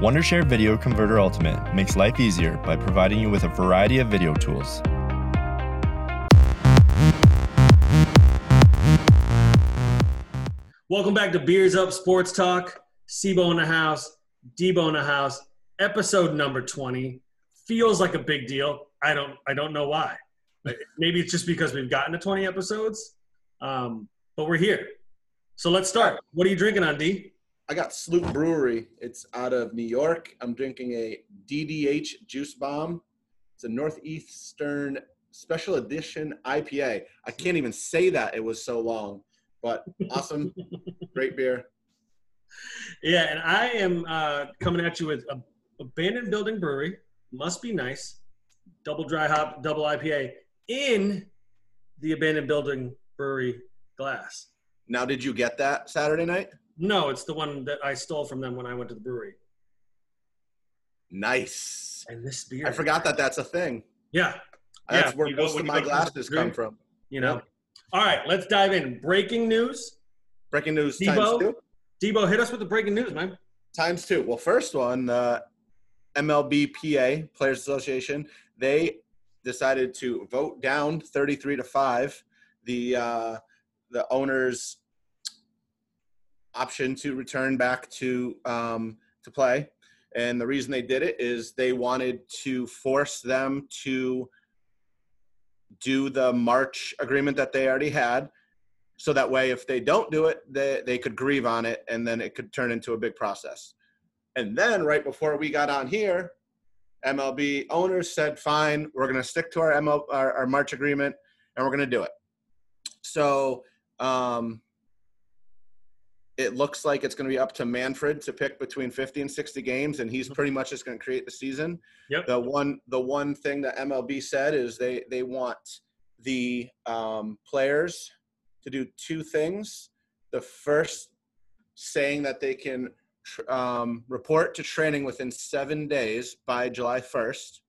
Wondershare Video Converter Ultimate makes life easier by providing you with a variety of video tools. Welcome back to Beers Up Sports Talk. Sibo in the house, Debo in the house. Episode number twenty feels like a big deal. I don't. I don't know why. Maybe it's just because we've gotten to twenty episodes, um, but we're here. So let's start. What are you drinking on, D? I got Sloop Brewery. It's out of New York. I'm drinking a DDH Juice Bomb. It's a Northeastern Special Edition IPA. I can't even say that. It was so long, but awesome. Great beer. Yeah, and I am uh, coming at you with a abandoned building brewery. Must be nice. Double dry hop, double IPA in the abandoned building brewery glass. Now, did you get that Saturday night? No, it's the one that I stole from them when I went to the brewery. Nice. And this beer, I forgot that that's a thing. Yeah, That's Yeah, where you most when of my go glasses come from. you know. All right, let's dive in. Breaking news. Breaking news Debo? times two. Debo, hit us with the breaking news, man. Times two. Well, first one, uh, MLBPA Players Association, they decided to vote down 33 to five the uh, the owners' option to return back to um, to play, and the reason they did it is they wanted to force them to do the March agreement that they already had. So that way, if they don't do it, they, they could grieve on it and then it could turn into a big process. And then right before we got on here, MLB owners said, fine, we're going to stick to our, ML, our, our March agreement and we're going to do it. So um, it looks like it's going to be up to Manfred to pick between 50 and 60 games, and he's pretty much just going to create the season. Yep. The one, the one thing that MLB said is they they want the um, players to do two things. The first, saying that they can tr- um, report to training within seven days by July 1st.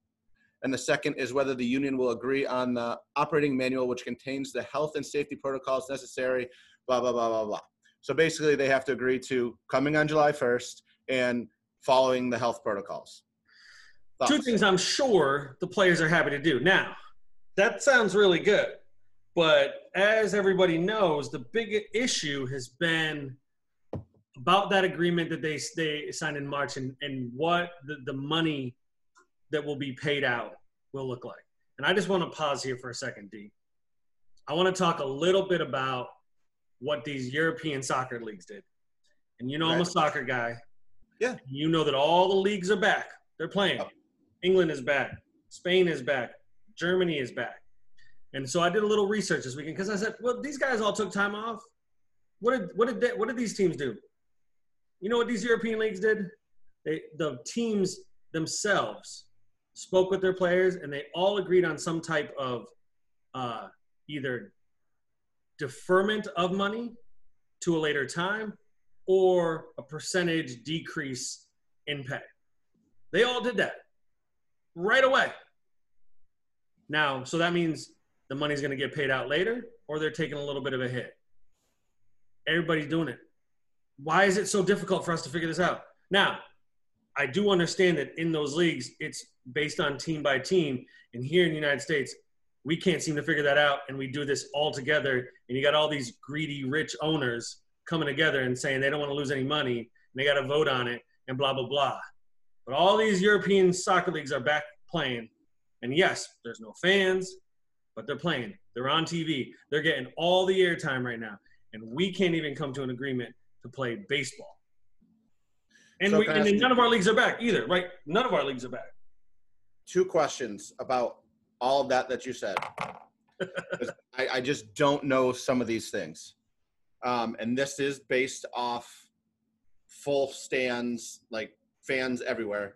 And the second is whether the union will agree on the operating manual, which contains the health and safety protocols necessary, blah, blah, blah, blah, blah. So basically, they have to agree to coming on July 1st and following the health protocols. Two things I'm sure the players are happy to do. Now, that sounds really good. But as everybody knows, the big issue has been about that agreement that they, they signed in March and, and what the, the money that will be paid out will look like. And I just want to pause here for a second, D. I want to talk a little bit about what these European soccer leagues did. And you know, I'm a soccer guy. Yeah. You know that all the leagues are back. They're playing. Yep. England is back. Spain is back. Germany is back. And so I did a little research this weekend because I said, well, these guys all took time off. What did what did they, what did these teams do? You know what these European leagues did? They the teams themselves spoke with their players and they all agreed on some type of uh, either deferment of money to a later time or a percentage decrease in pay. They all did that right away. Now, so that means the money's going to get paid out later or they're taking a little bit of a hit. Everybody's doing it. Why is it so difficult for us to figure this out? Now, I do understand that in those leagues, it's based on team by team. And here in the United States, we can't seem to figure that out. And we do this all together. And you got all these greedy, rich owners coming together and saying they don't want to lose any money. And they got to vote on it and blah, blah, blah. But all these European soccer leagues are back playing. And yes, there's no fans, but they're playing. They're on TV. They're getting all the airtime right now. And we can't even come to an agreement to play baseball. And, So we, and then none of our leagues are back either, right? None of our leagues are back. two questions about all of that that you said. I, I just don't know some of these things. Um, and this is based off full stands, like fans everywhere.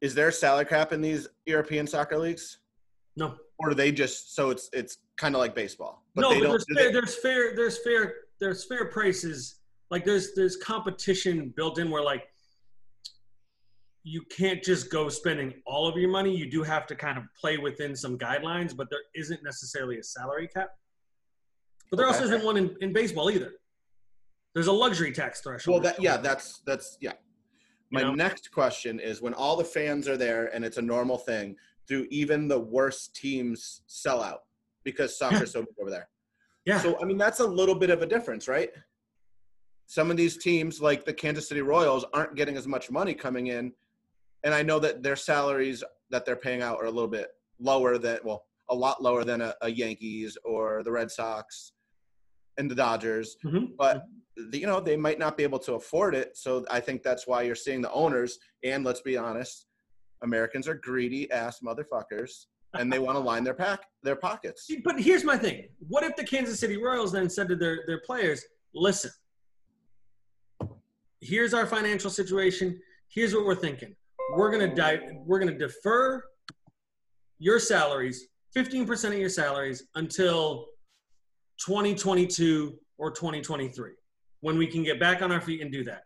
Is there salary cap in these European soccer leagues? No, Or do they just so it's it's kind of like baseball? no, they but don't there's fair, there's fair, there's fair, there's fair prices. Like there's there's competition built in where like you can't just go spending all of your money. You do have to kind of play within some guidelines, but there isn't necessarily a salary cap. But there also isn't one in, in baseball either. There's a luxury tax threshold. well that yeah, that's that's yeah. My know? next question is when all the fans are there and it's a normal thing, do even the worst teams sell out because soccer's so big over there? Yeah. So I mean that's a little bit of a difference, right? Some of these teams like the Kansas City Royals aren't getting as much money coming in. And I know that their salaries that they're paying out are a little bit lower than well, a lot lower than a, a Yankees or the Red Sox and the Dodgers. Mhm. But you know, they might not be able to afford it. So I think that's why you're seeing the owners, and let's be honest, Americans are greedy ass motherfuckers and they want to line their pack their pockets. But here's my thing. What if the Kansas City Royals then said to their, their players, listen, here's our financial situation. Here's what we're thinking. We're gonna di- we're gonna defer your salaries, 15% of your salaries until 2022 or 2023, when we can get back on our feet and do that.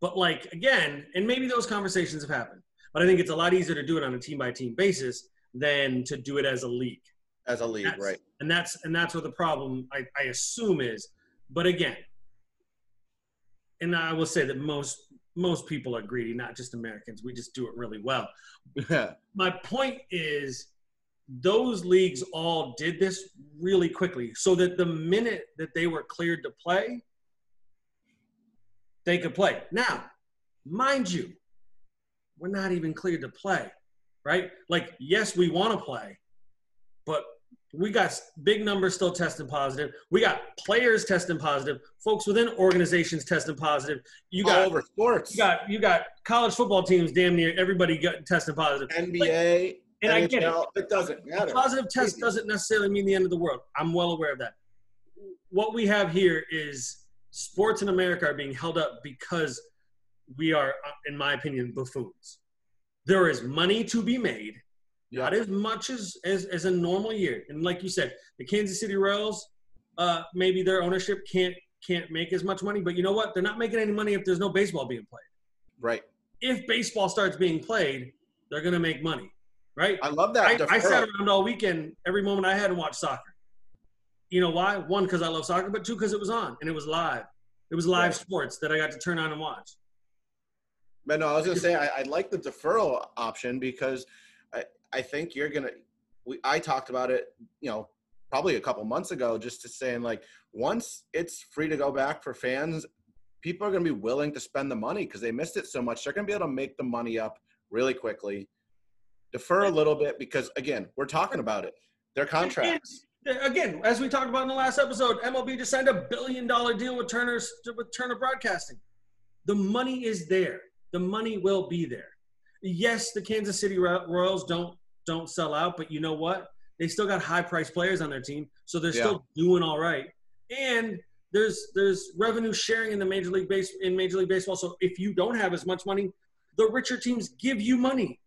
But like again, and maybe those conversations have happened, but I think it's a lot easier to do it on a team by team basis than to do it as a league As a league, that's, right? and that's and that's what the problem I, I assume is but again and i will say that most most people are greedy not just americans. We just do it really well. My point is those leagues all did this really quickly so that the minute that they were cleared to play they could play. Now mind you we're not even cleared to play right? Like yes we want to play but we got big numbers still testing positive. We got players testing positive. Folks within organizations testing positive. You All got over sports. you got you got college football teams. Damn near everybody got testing positive. NBA, And I get it. it doesn't A matter. positive test doesn't necessarily mean the end of the world. I'm well aware of that. What we have here is sports in America are being held up because we are, uh, in my opinion, buffoons. There is money to be made not as much as, as as a normal year. And like you said, the Kansas City Royals, uh, maybe their ownership can't can't make as much money, but you know what? They're not making any money if there's no baseball being played. Right. If baseball starts being played, they're gonna make money, right? I love that. I, I sat around all weekend, every moment I had and watched soccer. You know why? One, because I love soccer, but two, because it was on and it was live. It was live Right. sports that I got to turn on and watch. But no, I was gonna say I, I like the deferral option because I, think you're gonna. We I talked about it, you know, probably a couple months ago, just to saying like once it's free to go back for fans, people are gonna be willing to spend the money because they missed it so much. They're gonna be able to make the money up really quickly. Defer a little bit because again, we're talking about it. Their contracts. Again, as we talked about in the last episode, MLB just signed a billion dollar deal with Turner's with Turner Broadcasting. The money is there. The money will be there. Yes, the Kansas City Royals don't don't sell out, but you know what? They still got high priced players on their team, so they're still doing all right. And there's there's revenue sharing in the major league base in Major League Baseball. So if you don't have as much money, the richer teams give you money.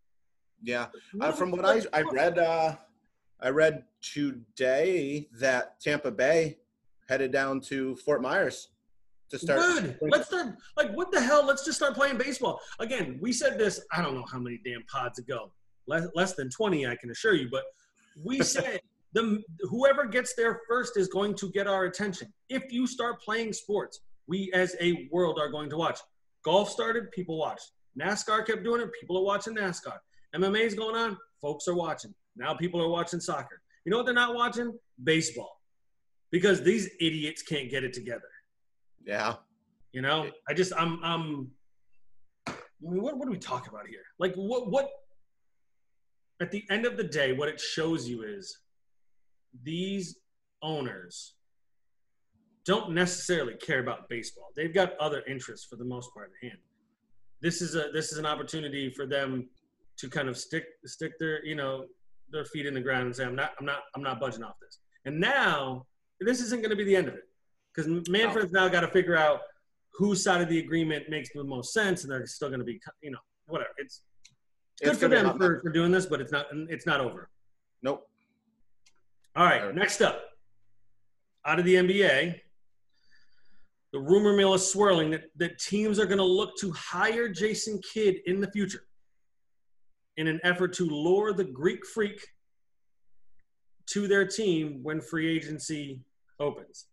Yeah. Uh, from what I I read, uh, I read today that Tampa Bay headed down to Fort Myers to start. Good. Let's start. Like, what the hell? Let's just start playing baseball again. We said this. I don't know how many damn pods ago. Less, less than twenty, I can assure you. But we said the whoever gets there first is going to get our attention. If you start playing sports, we as a world are going to watch. Golf started, people watched. NASCAR kept doing it, people are watching NASCAR. MMA is going on, folks are watching. Now people are watching soccer. You know what they're not watching? Baseball. Because these idiots can't get it together. Yeah. You know, I just I'm I'm. I mean, what what are we talking about here? Like what what? At the end of the day, what it shows you is these owners don't necessarily care about baseball. They've got other interests for the most part at hand. This is a this is an opportunity for them to kind of stick stick their you know their feet in the ground and say I'm not I'm not I'm not budging off this. And now this isn't going to be the end of it because Manfred's now got to figure out whose side of the agreement makes the most sense, and they're still going to be, you know, whatever. It's good for them for, for doing this, but it's not it's not over. Nope. All right, next up, out of the NBA, the rumor mill is swirling that, that teams are going to look to hire Jason Kidd in the future in an effort to lure the Greek freak to their team when free agency opens.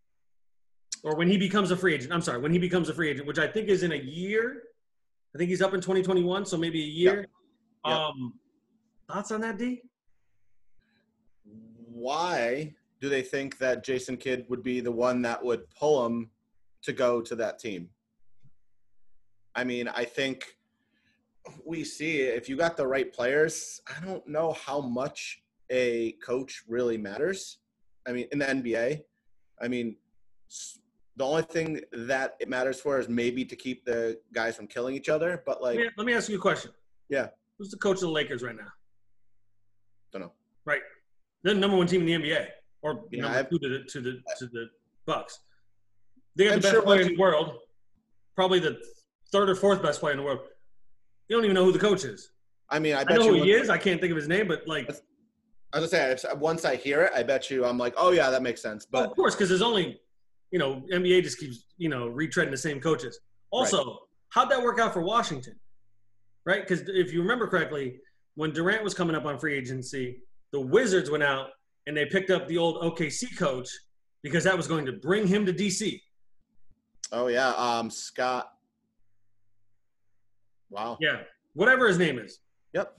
Or when he becomes a free agent. I'm sorry, when he becomes a free agent, which I think is in a year. I think he's up in 2021, so maybe a year. Yep. Um, thoughts on that, D? Why do they think that Jason Kidd would be the one that would pull him to go to that team? I mean, I think we see if you got the right players, I don't know how much a coach really matters. I mean, in the NBA, I mean, the only thing that it matters for is maybe to keep the guys from killing each other. But like, Let me, let me ask you a question. Yeah. Who's the coach of the Lakers right now? don't know. Right. They're the number one team in the NBA, or Yeah, number I've- two to the to the to the Bucks. They got I'm the best sure player in the world, probably the third or fourth best player in the world. You don't even know who the coach is. I mean, I I bet know you. who he is. I can't think of his name, but like, I was gonna say, once I hear it, I bet you I'm like, oh yeah, that makes sense. Well, But of course, because there's only, you know, NBA just keeps, you know, retreading the same coaches. Also, how'd that work out for Washington? Right? Because if you remember correctly, when Durant was coming up on free agency, the Wizards went out and they picked up the old OKC coach because that was going to bring him to DC. oh yeah, um, Scott. Wow. Yeah, whatever his name is. Yep.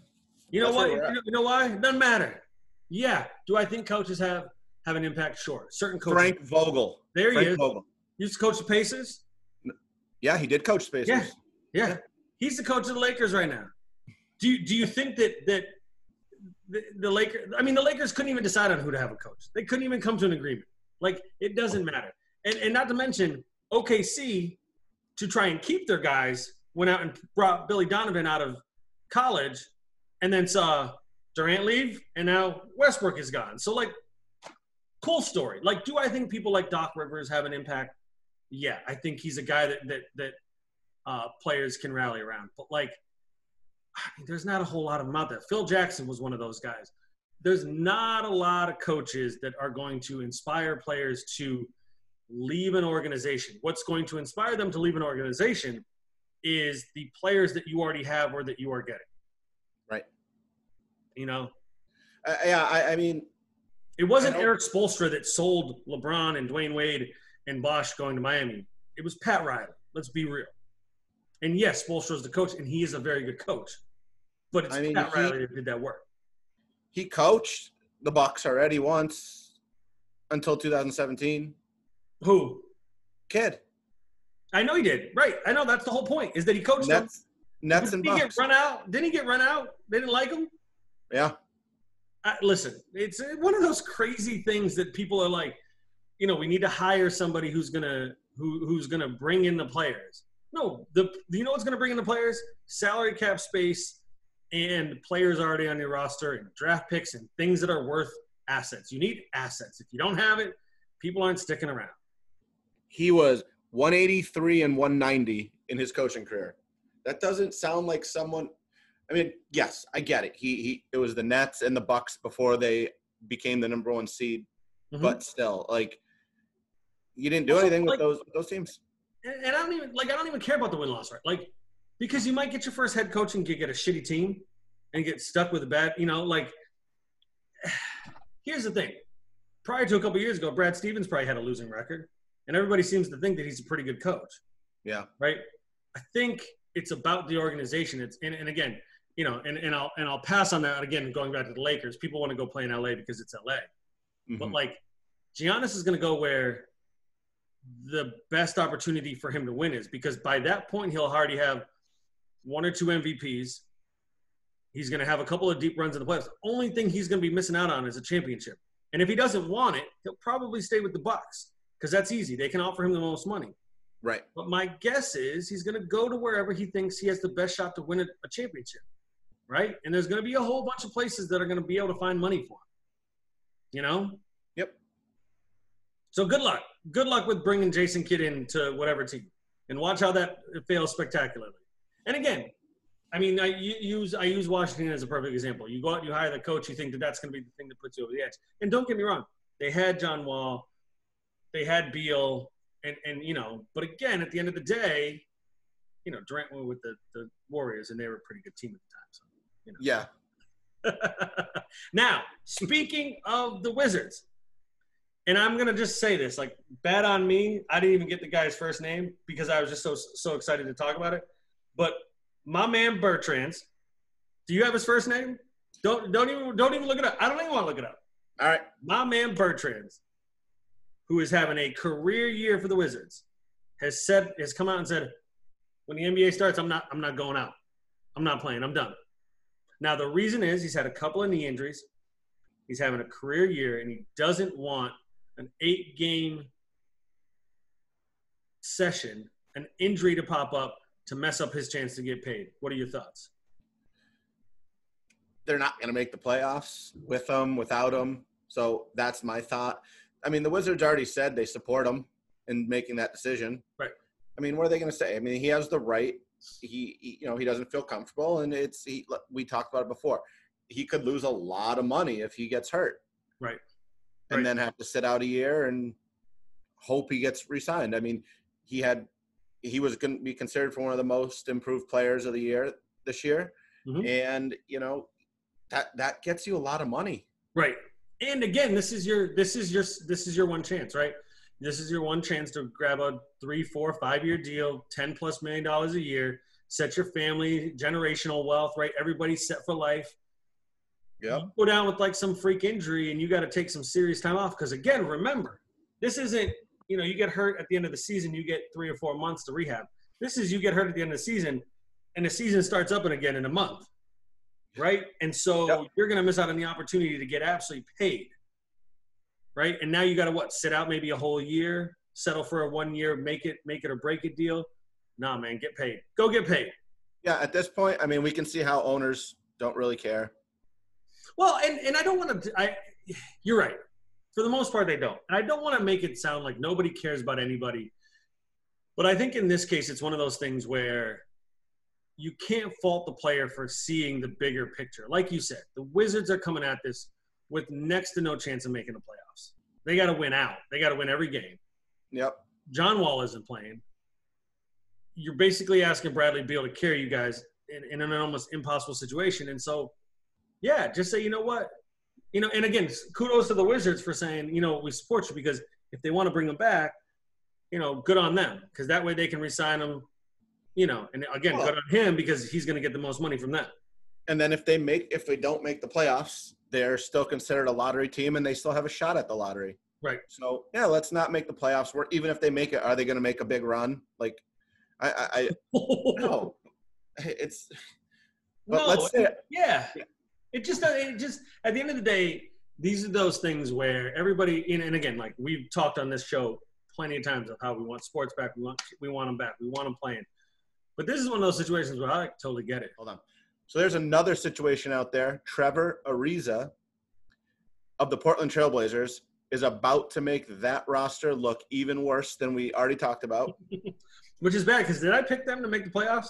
You know That's what? You know, why? It doesn't matter. Yeah. Do I think coaches have have an impact? Sure. Certain coaches. Frank Vogel. there he Frank is. Vogel. Used to coach the Pacers. Yeah, he did coach Spacers. Yeah. Yeah, he's the coach of the Lakers right now. Do you, do you think that that the, the Lakers? I mean, the Lakers couldn't even decide on who to have a coach. They couldn't even come to an agreement. Like it doesn't matter. And and not to mention OKC to try and keep their guys went out and brought Billy Donovan out of college, and then saw Durant leave, and now Westbrook is gone. So like, cool story. Like, do I think people like Doc Rivers have an impact? Yeah, I think he's a guy that that that uh, players can rally around. But like, I mean, there's not a whole lot of them out there. Phil Jackson was one of those guys. There's not a lot of coaches that are going to inspire players to leave an organization. What's going to inspire them to leave an organization is the players that you already have or that you are getting. Right. You know, Uh, yeah, I, I mean, it wasn't Erik Spoelstra that sold LeBron and Dwyane Wade and Bosh going to Miami. It was Pat Riley. Let's be real. And yes, Spoelstra is the coach, and he is a very good coach. But it's I mean, Pat Riley that did that work. he coached the Bucks already once until 2017. Who? Kidd. I know he did. Right. I know that's the whole point is that he coached them. Nets, Nets and Didn't he get run out? Didn't he get run out? They didn't like him. Yeah. I, listen, it's one of those crazy things that people are like, you know, we need to hire somebody who's gonna who who's gonna bring in the players. No, the you know what's gonna bring in the players? Salary cap space and players already on your roster and draft picks and things that are worth assets. You need assets. If you don't have it, people aren't sticking around. He was 183 and 190 in his coaching career. That doesn't sound like someone. I mean, yes, I get it. He he. It was the Nets and the Bucks before they became the number one seed, Mhm. but still, like, you didn't do Also, anything with like- those those teams. And, and I don't even like I don't even care about the win loss, right? Like because you might get your first head coaching gig at a shitty team and get stuck with a bad, you know, like here's the thing. Prior to a couple years ago, Brad Stevens probably had a losing record, and everybody seems to think that he's a pretty good coach, Yeah. right? I think it's about the organization. It's and, and again, you know, and, and I'll and I'll pass on that again. Going back to the Lakers, people want to go play in LA because it's LA. But Mhm. like, Giannis is going to go where the best opportunity for him to win is because by that point he'll already have one or two MVPs. He's going to have a couple of deep runs in the playoffs. The only thing he's going to be missing out on is a championship. And if he doesn't want it, he'll probably stay with the Bucks because that's easy. They can offer him the most money. right. But my guess is he's going to go to wherever he thinks he has the best shot to win a, a championship, right? And there's going to be a whole bunch of places that are going to be able to find money for him. You know? Yep. So good luck. Good luck with bringing Jason Kidd into whatever team, and watch how that fails spectacularly. And again, I mean, I use I use Washington as a perfect example. You go out, you hire the coach, you think that that's going to be the thing that puts you over the edge. And don't get me wrong, they had John Wall, they had Beal, and and you know, but again, at the end of the day, you know, Durant went with the the Warriors, and they were a pretty good team at the time. So. you know. Yeah. now, speaking of the Wizards, and I'm gonna just say this, like, bad on me. I didn't even get the guy's first name because I was just so so excited to talk about it. But my man Bertans. Do you have his first name? Don't don't even don't even look it up. I don't even want to look it up. All right. My man Bertans, who is having a career year for the Wizards, has said has come out and said, when the NBA starts, I'm not I'm not going out. I'm not playing. I'm done. Now the reason is he's had a couple of knee injuries. He's having a career year, and he doesn't want an eight game session, an injury to pop up to mess up his chance to get paid. What are your thoughts? They're not going to make the playoffs with him, without him. So that's my thought. I mean, the Wizards already said they support him in making that decision. Right. I mean, what are they going to say? I mean, he has the right. He, he, you know, he doesn't feel comfortable, and it's he. We talked about it before. He could lose a lot of money if he gets hurt. Right. And Right. then have to sit out a year and hope he gets re-signed. I mean, he had he was going to be considered for one of the most improved players of the year this year, Mhm. and you know that that gets you a lot of money. Right. And again, this is your this is your this is your one chance, right? This is your one chance to grab a three, four, five year deal, ten plus million dollars a year, set your family generational wealth, right? Everybody's set for life. Yep. You go down with like some freak injury and you got to take some serious time off. Because again, remember, this isn't, you know, you get hurt at the end of the season, you get three or four months to rehab. This is you get hurt at the end of the season and the season starts up and again in a month. Right. And so Yep. you're going to miss out on the opportunity to get absolutely paid. Right. And now you got to what? Sit out maybe a whole year, settle for a one year, make it, make it or break it deal. Nah, man, get paid. Go get paid. Yeah, at this point, I mean, we can see how owners don't really care. Well, and, and I don't want to. I, you're right. For the most part, they don't. And I don't want to make it sound like nobody cares about anybody. But I think in this case, it's one of those things where you can't fault the player for seeing the bigger picture. Like you said, the Wizards are coming at this with next to no chance of making the playoffs. They got to win out. They got to win every game. Yep. John Wall isn't playing. You're basically asking Bradley Beal to carry you guys in, in an almost impossible situation. And so, yeah, just say, you know what? You know, and again, kudos to the Wizards for saying, you know, we support you because if they want to bring him back, you know, good on them because that way they can resign him, you know, and again, Well- good on him because he's going to get the most money from them. And then if they make if they don't make the playoffs, they're still considered a lottery team, and they still have a shot at the lottery. Right. So yeah, let's not make the playoffs. We're, even if they make it, are they going to make a big run? Like, I, I, I no, it's. But No, let's say Yeah. It just it just at the end of the day, these are those things where everybody and, and again, like we've talked on this show plenty of times of how we want sports back, we want we want them back, we want them playing. But this is one of those situations where I totally get it. hold on. So there's another situation out there. Trevor Ariza of the Portland Trailblazers is about to make that roster look even worse than we already talked about. Which is bad because did I pick them to make the playoffs?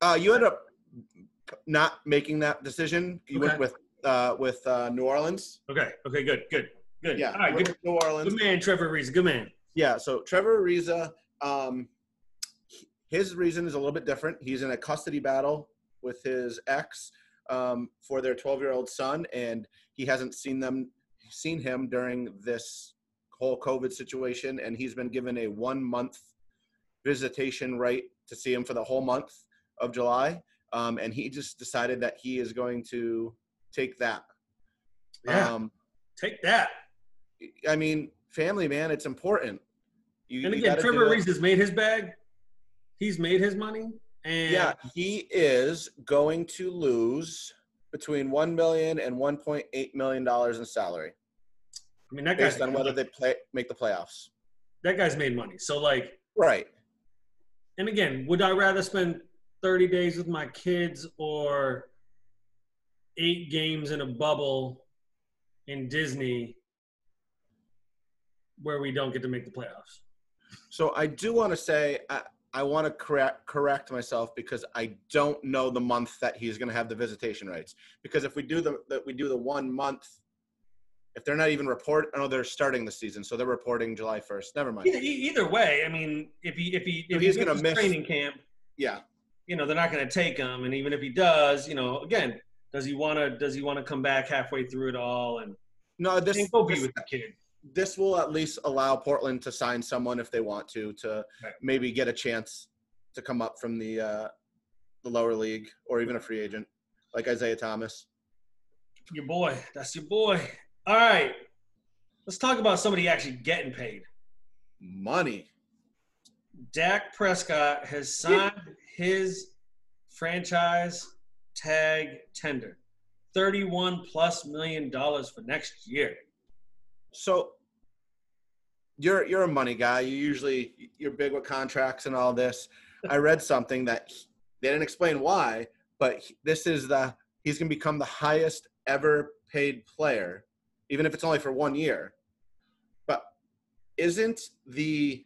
Uh, you ended up not making that decision. You Okay. went with uh, with uh, New Orleans. Okay. Okay. Good. Good. Good. Yeah, All right. Good, New Orleans. good man, Trevor Ariza. Good man. Yeah, so Trevor Ariza, um, his reason is a little bit different. He's in a custody battle with his ex um, for their 12 year old son, and he hasn't seen them seen him during this whole COVID situation, and he's been given a one month visitation right to see him for the whole month of July, um, and he just decided that he is going to take that. Yeah. Um, Take that. I mean, family, man, it's important. You, And again, Trevor. Ariza has made his bag. He's made his money. And Yeah, he is going to lose between one million and one point eight million dollars in salary, I mean that guy's based on whether they play make the playoffs. that guy's made money. So like Right. and again, would I rather spend 30 days with my kids or eight games in a bubble in Disney where we don't get to make the playoffs? So I do want to say I, I want to correct correct myself because I don't know the month that he's going to have the visitation rights. Because if we do the that we do the one month, if they're not even report, I know they're starting the season, so they're reporting July first. Never mind. Either, either way, I mean, if he if he if He's he gonna miss- training camp, Yeah. You know, they're not going to take him. And even if he does, you know, again, does he want to does he want to come back halfway through it all and, No, this and go be with the kid? this will at least allow Portland to sign someone if they want to to Right. maybe get a chance to come up from the uh, the lower league or even a free agent like Isaiah Thomas. Your boy. That's your boy. All right. Let's talk about somebody actually getting paid. Money. Dak Prescott has signed his franchise tag tender. 31 plus million dollars for next year. So you're you're a money guy. You usually you're big with contracts and all this. I read something that they didn't explain why, but this is the he's going to become the highest ever paid player, even if it's only for one year. But isn't the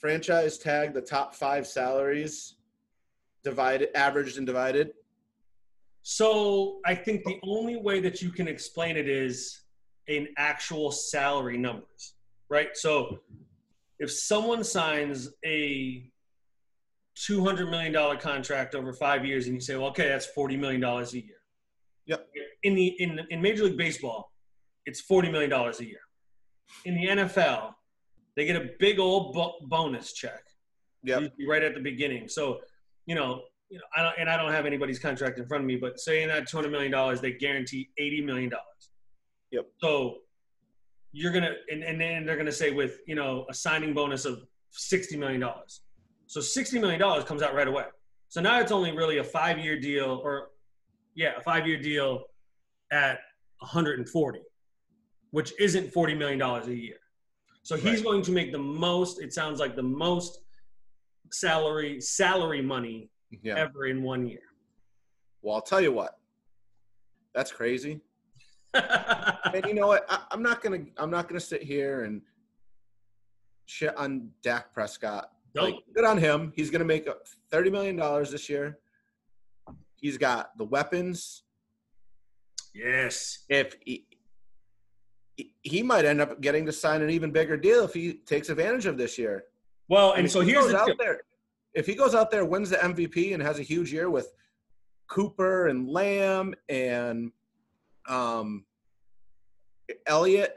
franchise tag the top five salaries divided, averaged and divided? So I think the only way that you can explain it is in actual salary numbers, right? So if someone signs a $200 million contract over five years and you say, well, okay, that's $40 million a year. Yep. In the in in Major League Baseball, it's $40 million a year. In the NFL, they get a big old bo- bonus check. Yep. Right at the beginning. So, you know, you know, I don't, and I don't have anybody's contract in front of me, but saying that two hundred million dollars, they guarantee eighty million dollars. Yep. So you're gonna, and, and then they're gonna say with you know a signing bonus of sixty million dollars. So sixty million dollars comes out right away. So now it's only really a five year deal, or yeah, a five year deal at one hundred and forty, which isn't forty million dollars a year. So he's Right. going to make the most. It sounds like the most salary salary money Yeah. ever in one year. Well, I'll tell you what. That's crazy. And you know what? I, I'm not gonna. I'm not gonna sit here and shit on Dak Prescott. Like, good on him. He's gonna make thirty million dollars this year. He's got the weapons. yes. If he, he- might end up getting to sign an even bigger deal if he takes advantage of this year. Well, and so he here's out there. If he goes out there, wins the MVP, and has a huge year with Cooper and Lamb and um, Elliott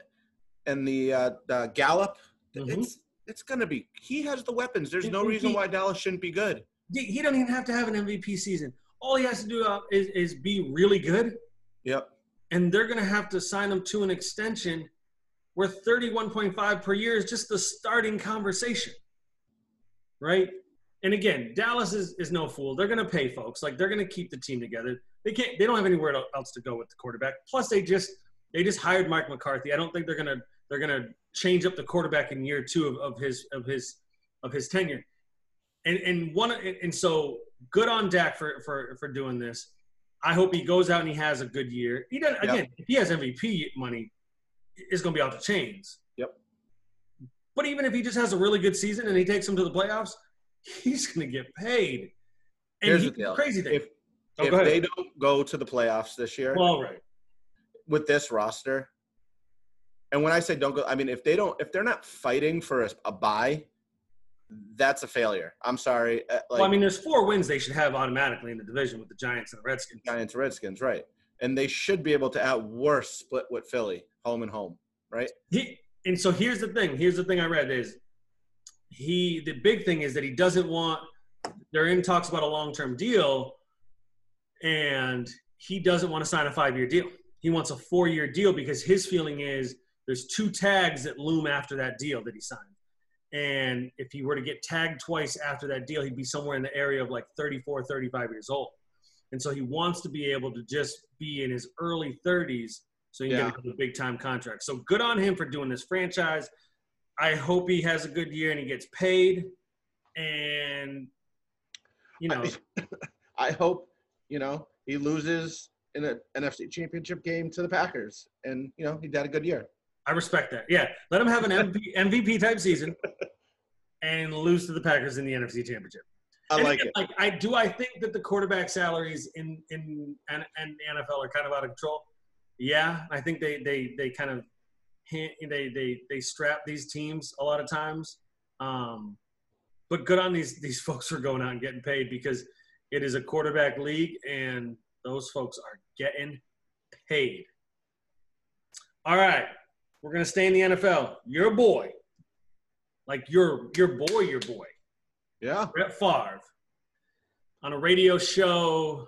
and the, uh, the Gallup, Mhm. it's it's gonna be. He has the weapons. There's no reason why Dallas shouldn't be good. He he doesn't even have to have an MVP season. All he has to do uh, is, is be really good, Yep. and they're going to have to sign him to an extension where 31.5 per year is just the starting conversation, right? And again, Dallas is, is no fool. They're going to pay folks. Like they're going to keep the team together. They can't. They don't have anywhere else to go with the quarterback. Plus, they just they just hired Mike McCarthy. I don't think they're gonna they're gonna change up the quarterback in year two of, of his of his of his tenure. And and one and so good on Dak for for for doing this. I hope he goes out and he has a good year. He doesn't again. If he has MVP money, it's going to be off the chains. Yep. But even if he just has a really good season and he takes them to the playoffs, he's going to get paid. And Here's he- the deal. crazy thing. If Oh, if they don't go to the playoffs this year well, right. with this roster, and when I say don't go, I mean if they don't, if they're not fighting for a, a bye, that's a failure. I'm sorry. Uh, Like well, I mean, there's four wins they should have automatically in the division with the Giants and the Redskins. Giants, and Redskins, right? And they should be able to at worst split with Philly, home and home, right? He and so here's the thing. Here's the thing I read is he the big thing is that he doesn't want they're in talks about a long-term deal and he doesn't want to sign a five-year deal. He wants a four-year deal because his feeling is there's two tags that loom after that deal that he signed. And if he were to get tagged twice after that deal, he'd be somewhere in the area of like 34, 35 years old. And so he wants to be able to just be in his early 30s so he can Yeah. get a big time contract. So good on him for doing this franchise. I hope he has a good year and he gets paid. And, you know, I hope you know he loses in an NFC Championship game to the Packers, and you know he had a good year. I respect that. Yeah. Let him have an MVP, MVP type season and lose to the Packers in the NFC Championship. I And like again, it. Like I do. I think that the quarterback salaries in in and, and the NFL are kind of out of control. Yeah, I think they they they kind of they they they strap these teams a lot of times. Um, but good on these these folks for going out and getting paid because it is a quarterback league and those folks are getting paid. All right, we're gonna stay in the NFL. Your boy, like your your boy, your boy. Yeah, Brett Favre on a radio show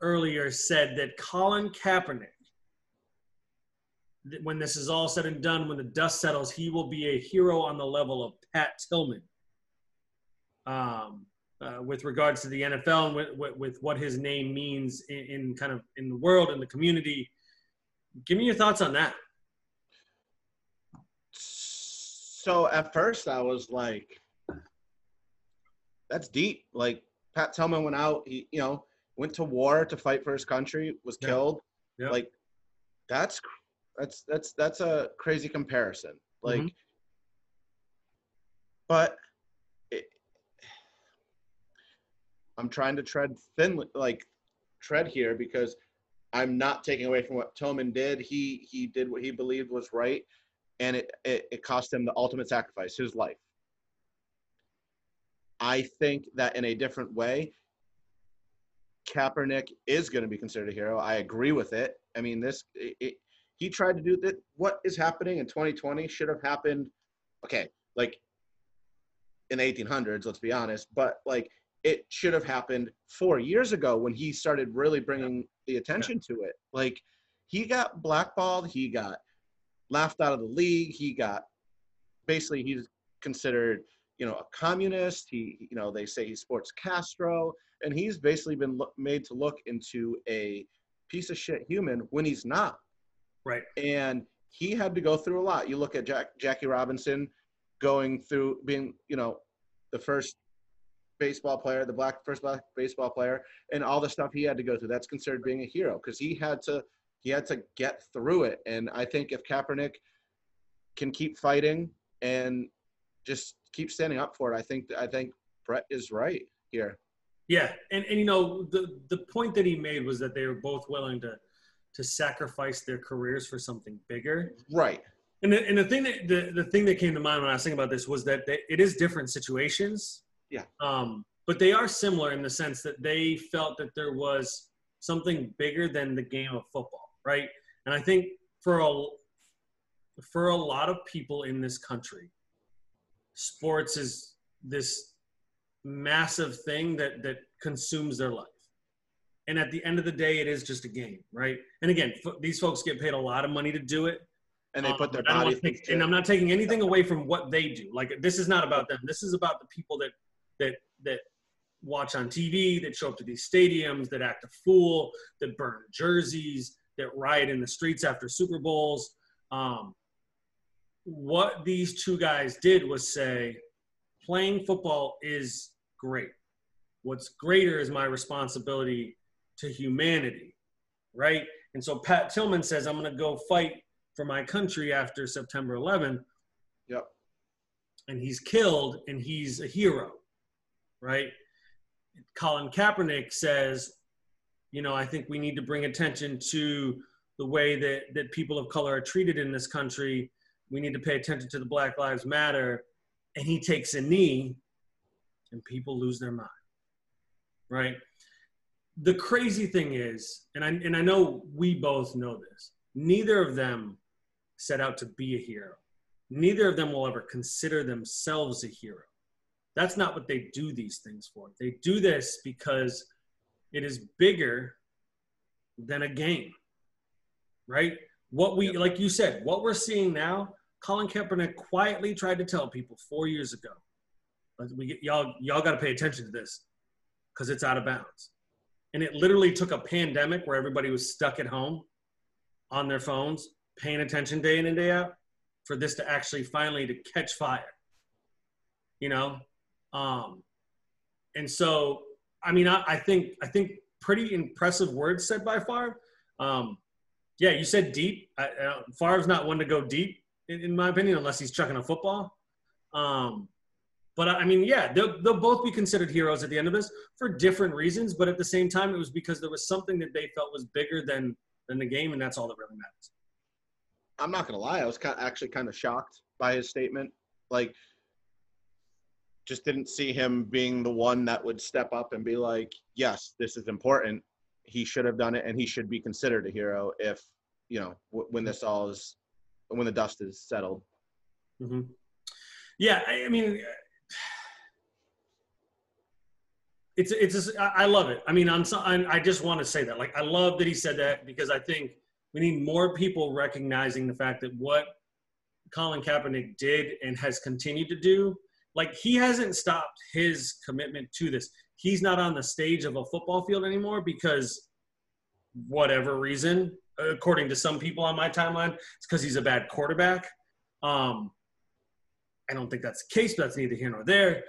earlier said that Colin Kaepernick, when this is all said and done, when the dust settles, he will be a hero on the level of Pat Tillman. Um, uh, with regards to the NFL and with, with, with what his name means in, in, kind of in the world in the community. Give me your thoughts on that. So at first I was like, that's deep. Like Pat Tillman went out, he, you know, went to war to fight for his country, was Yeah. killed. Yeah. Like that's that's that's that's a crazy comparison. Like, Mhm. but it, I'm trying to tread thinly, like tread here because I'm not taking away from what Tillman did. He he did what he believed was right, and it it, it cost him the ultimate sacrifice, his life. I think that in a different way, Kaepernick is going to be considered a hero. I agree with it. I mean, this it, it, he tried to do that. What is happening in 2020 should have happened. Okay, like in the 1800s, let's be honest, but like it should have happened four years ago when he started really bringing the attention to it. Like he got blackballed, he got laughed out of the league, he got basically he's considered you know a communist. He you know they say he sports Castro, and he's basically been look, made to look into a piece of shit human when he's not. Right. And he had to go through a lot. You look at Jack, Jackie Robinson going through being you know the first baseball player, the black first black baseball player, and all the stuff he had to go through. That's considered being a hero because he had to he had to get through it. And I think if Kaepernick can keep fighting and just keep standing up for it, I think I think Brett is right here. Yeah, and, and you know the the point that he made was that they were both willing to to sacrifice their careers for something bigger. Right. And the, and the thing that the, the thing that came to mind when I was thinking about this was that they, it is different situations. Yeah. Um, but they are similar in the sense that they felt that there was something bigger than the game of football, right? And I think for a for a lot of people in this country, sports is this massive thing that that consumes their life. And at the end of the day, it is just a game, right? And again, f- these folks get paid a lot of money to do it. And they Um, put their body take- and I'm not taking anything away from what they do. Like this is not about them. This is about the people that that that watch on TV, that show up to these stadiums, that act a fool, that burn jerseys, that riot in the streets after Super Bowls. Um, what these two guys did was say, playing football is great. What's greater is my responsibility to humanity, right? And so Pat Tillman says, I'm going to go fight for my country after September 11th. Yep. And he's killed and he's a hero, right? Colin Kaepernick says, you know, I think we need to bring attention to the way that, that people of color are treated in this country. We need to pay attention to the Black Lives Matter. And he takes a knee and people lose their mind, right? The crazy thing is, and I, and I know we both know this, neither of them set out to be a hero. Neither of them will ever consider themselves a hero. That's not what they do these things for. They do this because it is bigger than a game, right? What we, like you said, what we're seeing now, Colin Kaepernick quietly tried to tell people four years ago, we, y'all, y'all got to pay attention to this because it's out of bounds. And it literally took a pandemic where everybody was stuck at home on their phones, paying attention day in and day out, for this to actually finally to catch fire. You know, um, and so I mean, I, I think I think pretty impressive words said by Favre. Um, yeah, you said deep. I, uh, Favre's not one to go deep, in, in my opinion, unless he's chucking a football. Um, but I mean, yeah, they'll, they'll both be considered heroes at the end of this for different reasons. But at the same time, it was because there was something that they felt was bigger than than the game, and that's all that really matters. I'm not gonna lie, I was kind actually kind of shocked by his statement. Like, just didn't see him being the one that would step up and be like, "Yes, this is important. He should have done it, and he should be considered a hero if you know w- when this all is when the dust is settled." hmm Yeah, I, I mean, it's it's just, I love it. I mean, on some, I I just want to say that. Like, I love that he said that because I think we need more people recognizing the fact that what Colin Kaepernick did and has continued to do, like he hasn't stopped his commitment to this. He's not on the stage of a football field anymore because whatever reason, according to some people on my timeline, it's because he's a bad quarterback. Um, I don't think that's the case, but that's neither here nor there.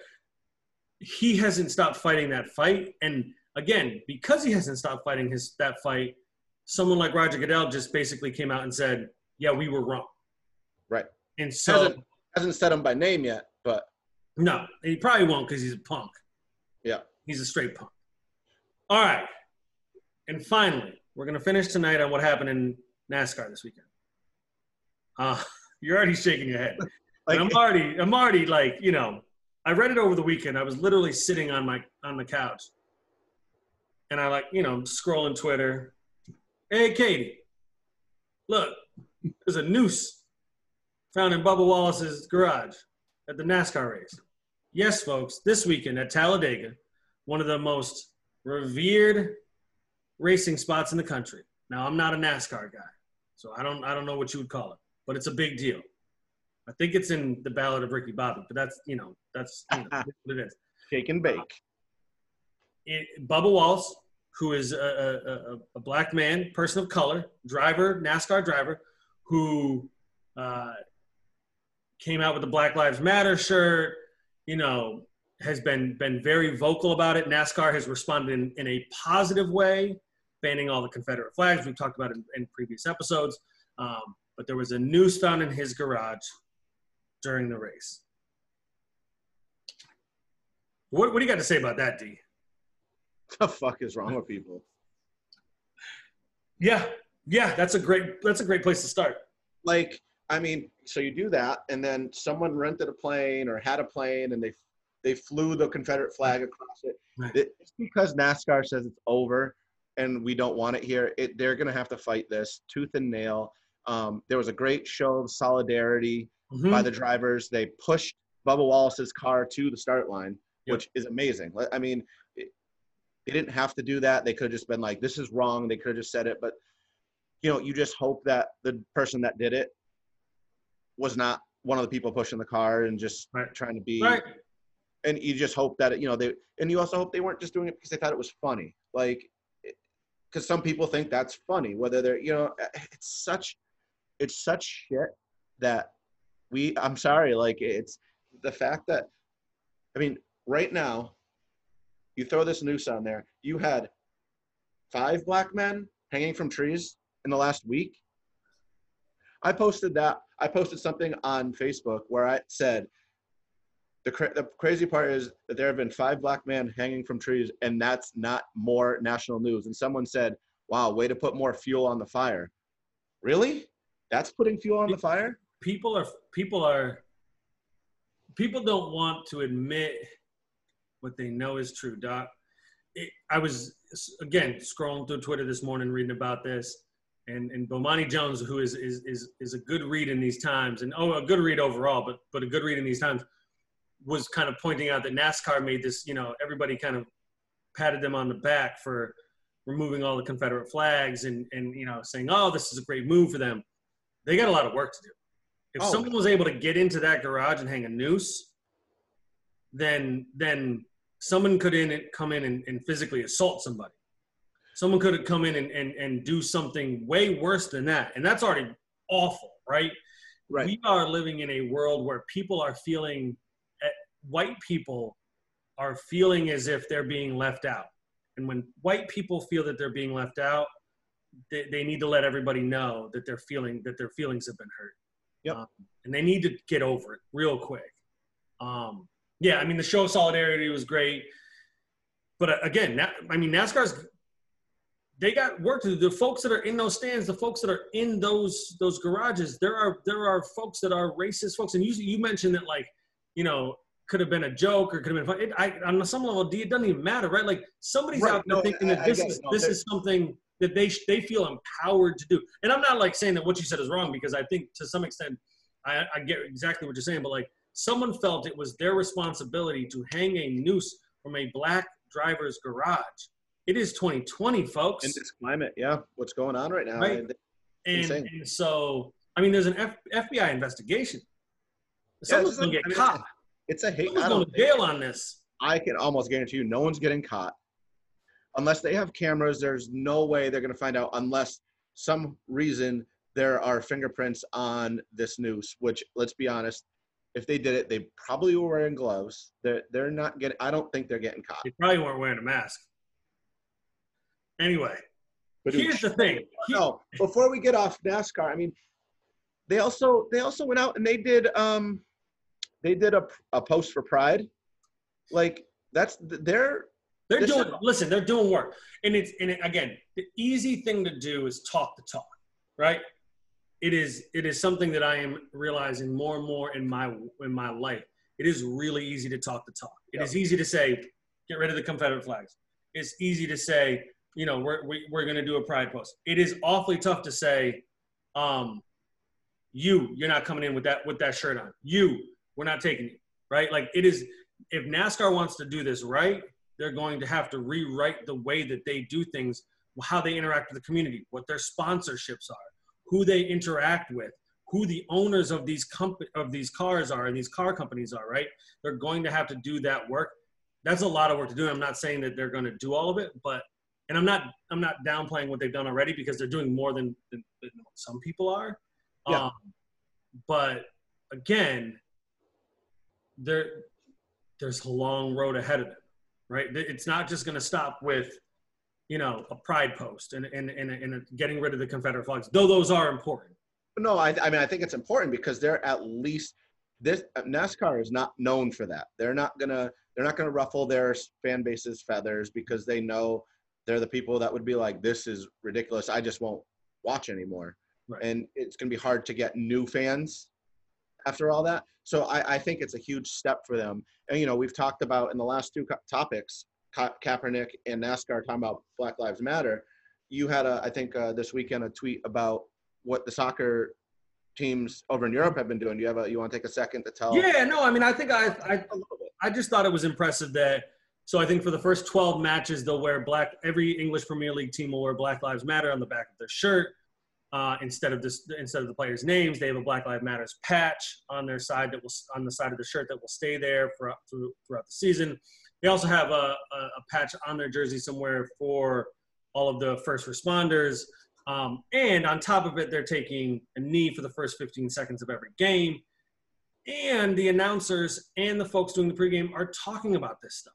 He hasn't stopped fighting that fight, and again, because he hasn't stopped fighting his that fight, someone like Roger Goodell just basically came out and said, "Yeah, we were wrong." Right. And so, Hasn't hasn't said him by name yet, but no, he probably won't because he's a punk. yeah. He's a straight punk. All right. And finally, we're going to finish tonight on what happened in NASCAR this weekend. Uh, you're already shaking your head. Like I'm already, I'm already like, you know, I read it over the weekend. I was literally sitting on my on the couch, and I like, you know, scrolling Twitter. Hey, Katie, look, there's a noose found in Bubba Wallace's garage at the NASCAR race. Yes, folks, this weekend at Talladega, one of the most revered racing spots in the country. Now, I'm not a NASCAR guy, so I don't I don't know what you would call it, but it's a big deal. I think it's in the Ballad of Ricky Bobby, but that's you know that's you know, what it is. shake and bake. It, Bubba Wallace, who is a, a, a, a black man, person of color, driver, NASCAR driver, who uh, came out with the Black Lives Matter shirt, you know, has been been very vocal about it. NASCAR has responded in, in a positive way, banning all the Confederate flags. We've talked about in, in previous episodes. Um, but there was a noose found in his garage during the race. What, what do you got to say about that, D? the fuck is wrong with people? Yeah, yeah, that's a great that's a great place to start. Like, I mean, so you do that, and then someone rented a plane or had a plane, and they they flew the Confederate flag across it. Right. It's because NASCAR says it's over, and we don't want it here. It, they're gonna have to fight this tooth and nail. Um, there was a great show of solidarity Mhm. by the drivers. They pushed Bubba Wallace's car to the start line, Yep. which is amazing. I mean, it, they didn't have to do that. They could have just been like, "This is wrong." They could have just said it, but you know, you just hope that the person that did it was not one of the people pushing the car and just Right. trying to be. right. And you just hope that you know they, and you also hope they weren't just doing it because they thought it was funny, like, because some people think that's funny. Whether they're, you know, eh, it's such, it's such shit that we. I'm sorry, like it's the fact that, I mean, right now, you throw this noose on there. You had five black men hanging from trees in the last week. I posted that. I posted something on Facebook where I said, the, cra- the crazy part is that there have been five black men hanging from trees, and that's not more national news. And someone said, wow, way to put more fuel on the fire. Really? That's putting fuel on the fire? people are people are people don't want to admit what they know is true doc it, i was again scrolling through twitter this morning reading about this and and bomani jones who is is is, is a good read in these times and oh a good read overall but but a good read in these times was kind of pointing out that nascar made this you know everybody kind of patted them on the back for removing all the confederate flags and and you know saying oh this is a great move for them they got a lot of work to do if Oh. someone was able to get into that garage and hang a noose, then then someone could in come in and, and physically assault somebody. Someone could have come in and, and, and do something way worse than that. And that's already awful, right? Right. We are living in a world where people are feeling, white people are feeling as if they're being left out. And when white people feel that they're being left out, they, they need to let everybody know that they're feeling that their feelings have been hurt. Yep. Um, and they need to get over it real quick. Um, yeah, I mean the show of solidarity was great, but uh, again, Na- I mean NASCAR's they got work to do. The folks that are in those stands, the folks that are in those those garages, there are there are folks that are racist folks, and you you mentioned that like you know could have been a joke or could have been fun. It, I, on some level, D, it doesn't even matter, right? Like somebody's Right, out there no, thinking I- that this is. No, this is something that they sh- they feel empowered to do. And I'm not like saying that what you said is wrong because I think to some extent I, I get exactly what you're saying, but like someone felt it was their responsibility to hang a noose from a black driver's garage. It is 2020, folks. In this climate, yeah, what's going on right now? Right. And- And, so, I mean, there's an F, FBI investigation. Someone's it's gonna get I mean, caught. It's a hate. Someone's I, going to jail on this. I can almost guarantee you, no one's getting caught unless they have cameras. There's no way they're going to find out unless some reason there are fingerprints on this noose. Which, let's be honest, if they did it, they probably were wearing gloves. They're they're not getting. I don't think they're getting caught. They probably weren't wearing a mask. Anyway, But here's the thing. No, before we get off NASCAR, I mean, they also they also went out and they did um they did a, a post for Pride, like that's they're They're This doing is- listen, they're doing work. And it's and it, again, the easy thing to do is talk the talk, right? It is it is something that I am realizing more and more in my in my life. It is really easy to talk the talk. It is easy to say, get rid of the Confederate flags. It's easy to say, you know, we're we, we're gonna do a pride post. It is awfully tough to say, um, you, you're not coming in with that with that shirt on. You, we're not taking you. Right? Like it is if NASCAR wants to do this right, they're going to have to rewrite the way that they do things, how they interact with the community, what their sponsorships are, who they interact with, who the owners of these comp- of these cars are and these car companies are, right? They're going to have to do that work. That's a lot of work to do. I'm not saying that they're going to do all of it, but and I'm not I'm not downplaying what they've done already because they're doing more than, than, than some people are. Yeah. Um, but again, there there's a long road ahead of them, right? It's not just going to stop with, you know, a pride post and and, and, and getting rid of the Confederate flags, though those are important. no. I I mean I think it's important because they're at least this NASCAR is not known for that. They're not gonna they're not gonna ruffle their fan base's feathers because they know they're the people that would be like this is ridiculous. I just won't watch anymore. Right. and it's going to be hard to get new fans after all that. So I, I think it's a huge step for them. And you know, we've talked about in the last two co- topics, Ka- Kaepernick and NASCAR talking about Black Lives Matter. You had a, I think uh, this weekend, a tweet about what the soccer teams over in Europe have been doing. Do you have a, you want to take a second to tell? Yeah, no, I mean, I think I, I a little bit. I just thought it was impressive that. So I think for the first 12 matches, they'll wear black. Every English Premier League team will wear Black Lives Matter on the back of their shirt. Uh, instead of this, instead of the players' names, they have a Black Lives Matters patch on their side that will on the side of the shirt that will stay there for through, throughout the season. They also have a, a, a patch on their jersey somewhere for all of the first responders. Um, and on top of it, they're taking a knee for the first 15 seconds of every game. And the announcers and the folks doing the pregame are talking about this stuff.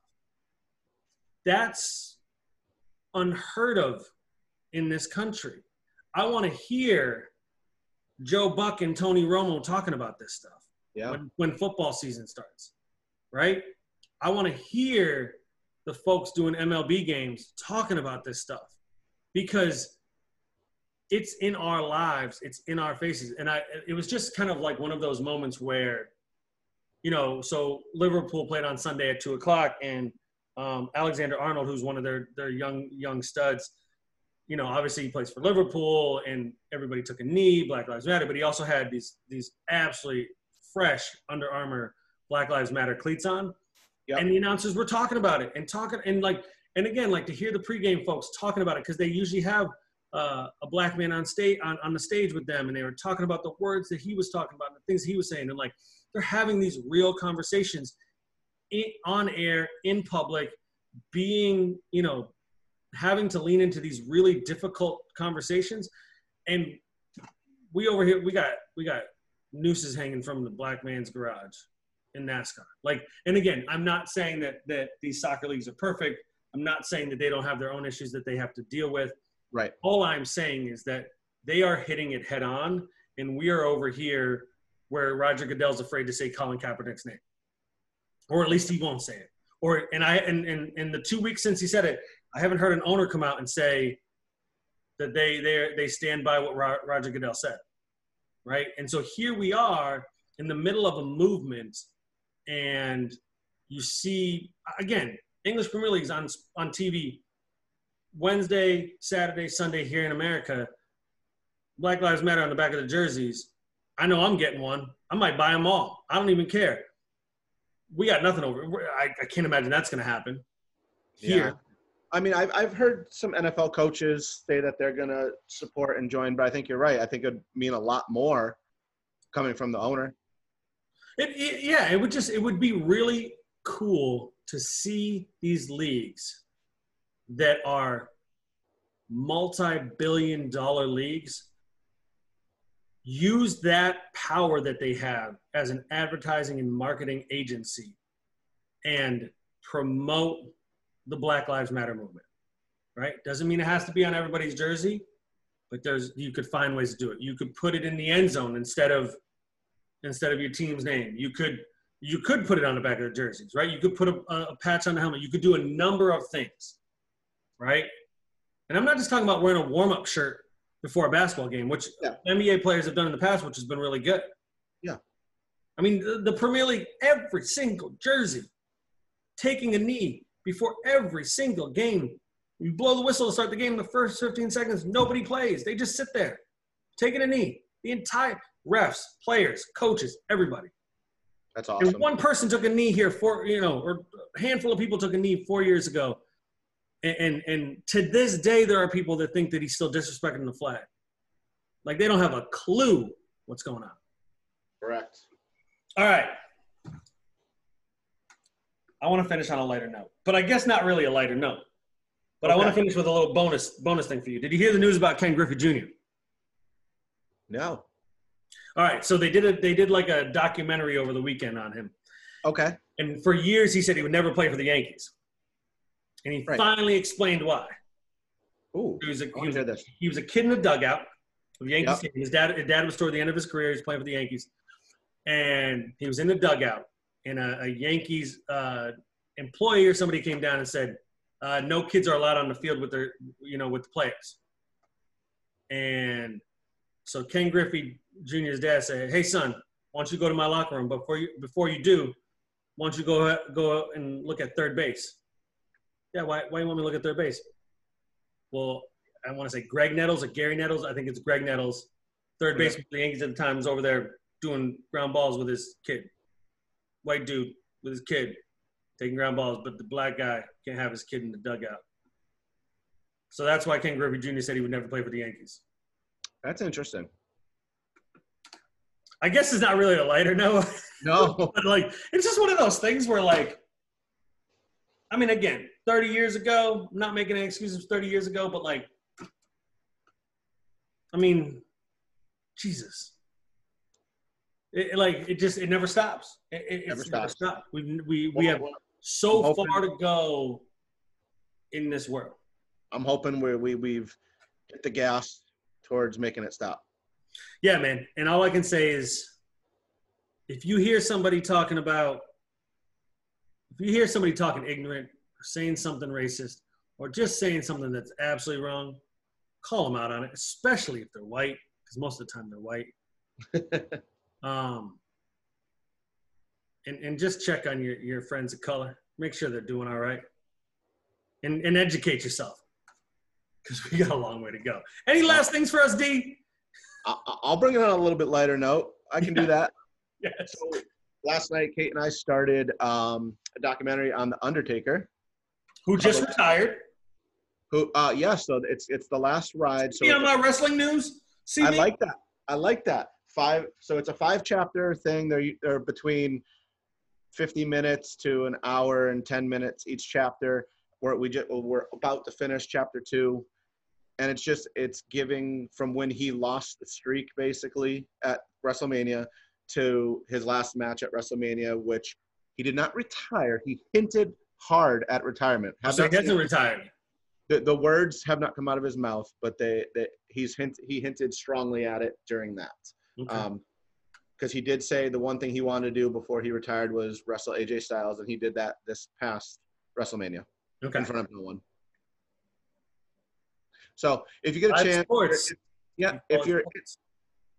That's unheard of in this country. I want to hear Joe Buck and Tony Romo talking about this stuff Yeah. when, when football season starts, right? I want to hear the folks doing MLB games talking about this stuff because it's in our lives, it's in our faces. And I, it was just kind of like one of those moments where, you know, so Liverpool played on Sunday at two o'clock, and um, Alexander Arnold, who's one of their their young young studs, you know, obviously he plays for Liverpool, and everybody took a knee, Black Lives Matter, but he also had these these absolutely fresh Under Armour Black Lives Matter cleats on, Yep. and the announcers were talking about it and talking and like and again like to hear the pregame folks talking about it because they usually have uh, a black man on stage on, on the stage with them and they were talking about the words that he was talking about and the things he was saying and like they're having these real conversations in, on air in public being you know having to lean into these really difficult conversations and we over here we got we got nooses hanging from the black man's garage in NASCAR. Like, and again, I'm not saying that that these soccer leagues are perfect. I'm not saying that they don't have their own issues that they have to deal with. Right. All I'm saying is that they are hitting it head on, and we are over here where Roger Goodell's afraid to say Colin Kaepernick's name, or at least he won't say it. Or and I and and in the two weeks since he said it, I haven't heard an owner come out and say that they they they stand by what Roger Goodell said, right? And so here we are in the middle of a movement, and you see again English Premier League's on on TV Wednesday, Saturday, Sunday here in America. Black Lives Matter on the back of the jerseys. I know I'm getting one. I might buy them all. I don't even care. We got nothing over. I, I can't imagine that's going to happen. here. I mean, I've, I've heard some NFL coaches say that they're going to support and join, but I think you're right. I think it would mean a lot more coming from the owner. It, it, yeah, it would just it would be really cool to see these leagues that are multi-billion dollar leagues use that power that they have as an advertising and marketing agency and promote the Black Lives Matter movement. Right? Doesn't mean it has to be on everybody's jersey, but there's you could find ways to do it. You could put it in the end zone instead of instead of your team's name. You could you could put it on the back of the jerseys, right? You could put a, a patch on the helmet. You could do a number of things, right? And I'm not just talking about wearing a warm up shirt before a basketball game, which Yeah. NBA players have done in the past, which has been really good. Yeah. I mean, the, the Premier League, every single jersey taking a knee before every single game. You blow the whistle to start the game the first 15 seconds, nobody plays. They just sit there taking a knee. The entire refs, players, coaches, everybody. That's And awesome. one person took a knee here for you know, or a handful of people took a knee four years ago, and, and and to this day there are people that think that he's still disrespecting the flag, like they don't have a clue what's going on. Correct. All right, I want to finish on a lighter note, but I guess not really a lighter note. But I want to finish with a little bonus bonus thing for you. Did you hear the news about Ken Griffey Jr.? No. All right, so they did a they did like a documentary over the weekend on him. Okay. And for years, he said he would never play for the Yankees. And he Right. finally explained why. Ooh. He was, a, he, was he was a kid in the dugout of Yankees. Yep. His dad, his dad was toward the end of his career. He was playing for the Yankees. And he was in the dugout. And a, a Yankees uh, employee or somebody came down and said, uh, no kids are allowed on the field with their, you know, with the players. And so Ken Griffey Jr.'s dad said, "Hey son, why don't you go to my locker room? Before you before you do, why don't you go go and look at third base?" Yeah, why why you want me to look at third base? Well, I want to say Graig Nettles or Gary Nettles. I think it's Graig Nettles. Third Yeah. baseman for the Yankees at the time was over there doing ground balls with his kid. White dude with his kid taking ground balls, but the black guy can't have his kid in the dugout. So that's why Ken Griffey Jr. said he would never play for the Yankees. That's interesting. I guess it's not really a lighter note, No. but like it's just one of those things where like, I mean, again, 30 years ago, I'm not making any excuses. 30 years ago, but like, I mean, Jesus, it, like it just it never stops. It, it, Never it's never stops. We we we have so hoping- far to go in this world. I'm hoping we we we've hit the gas towards making it stop. Yeah, man. And all I can say is if you hear somebody talking about, if you hear somebody talking ignorant or saying something racist or just saying something that's absolutely wrong, call them out on it, especially if they're white, because most of the time they're white. Um, and, and just check on your, your friends of color. Make sure they're doing all right. And, and educate yourself because we got a long way to go. Any last things for us, D? I- I'll bring it on a little bit lighter note. I can do that. Yes. So last night, Kate and I started um, a documentary on the Undertaker. Who just retired. Who? Uh, yeah. So it's it's the last ride. So See on my wrestling news? See I me? like that. I like that. Five. So it's a five chapter thing. They're they're between fifty minutes to an hour and ten minutes each chapter. Where we just we're about to finish chapter two, and it's just it's giving from when he lost the streak basically at WrestleMania to his last match at WrestleMania, which he did not retire. He hinted hard at retirement. Have so he not seen hasn't it retired. the, the words have not come out of his mouth, but they, they he's hint, he hinted strongly at it during that. Okay. Um, because he did say the one thing he wanted to do before he retired was wrestle AJ Styles, and he did that this past WrestleMania okay. in front of no one. So if you get a Live chance, sports. yeah, if you're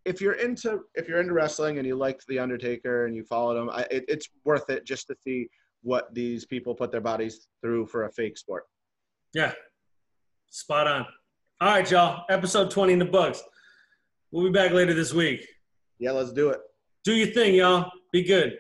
if you're into if you're into wrestling and you liked the Undertaker and you followed him, I, it, it's worth it just to see what these people put their bodies through for a fake sport. Yeah. Spot on. All right, y'all. Episode 20 in the books. We'll be back later this week. Yeah, let's do it. Do your thing, y'all. Be good.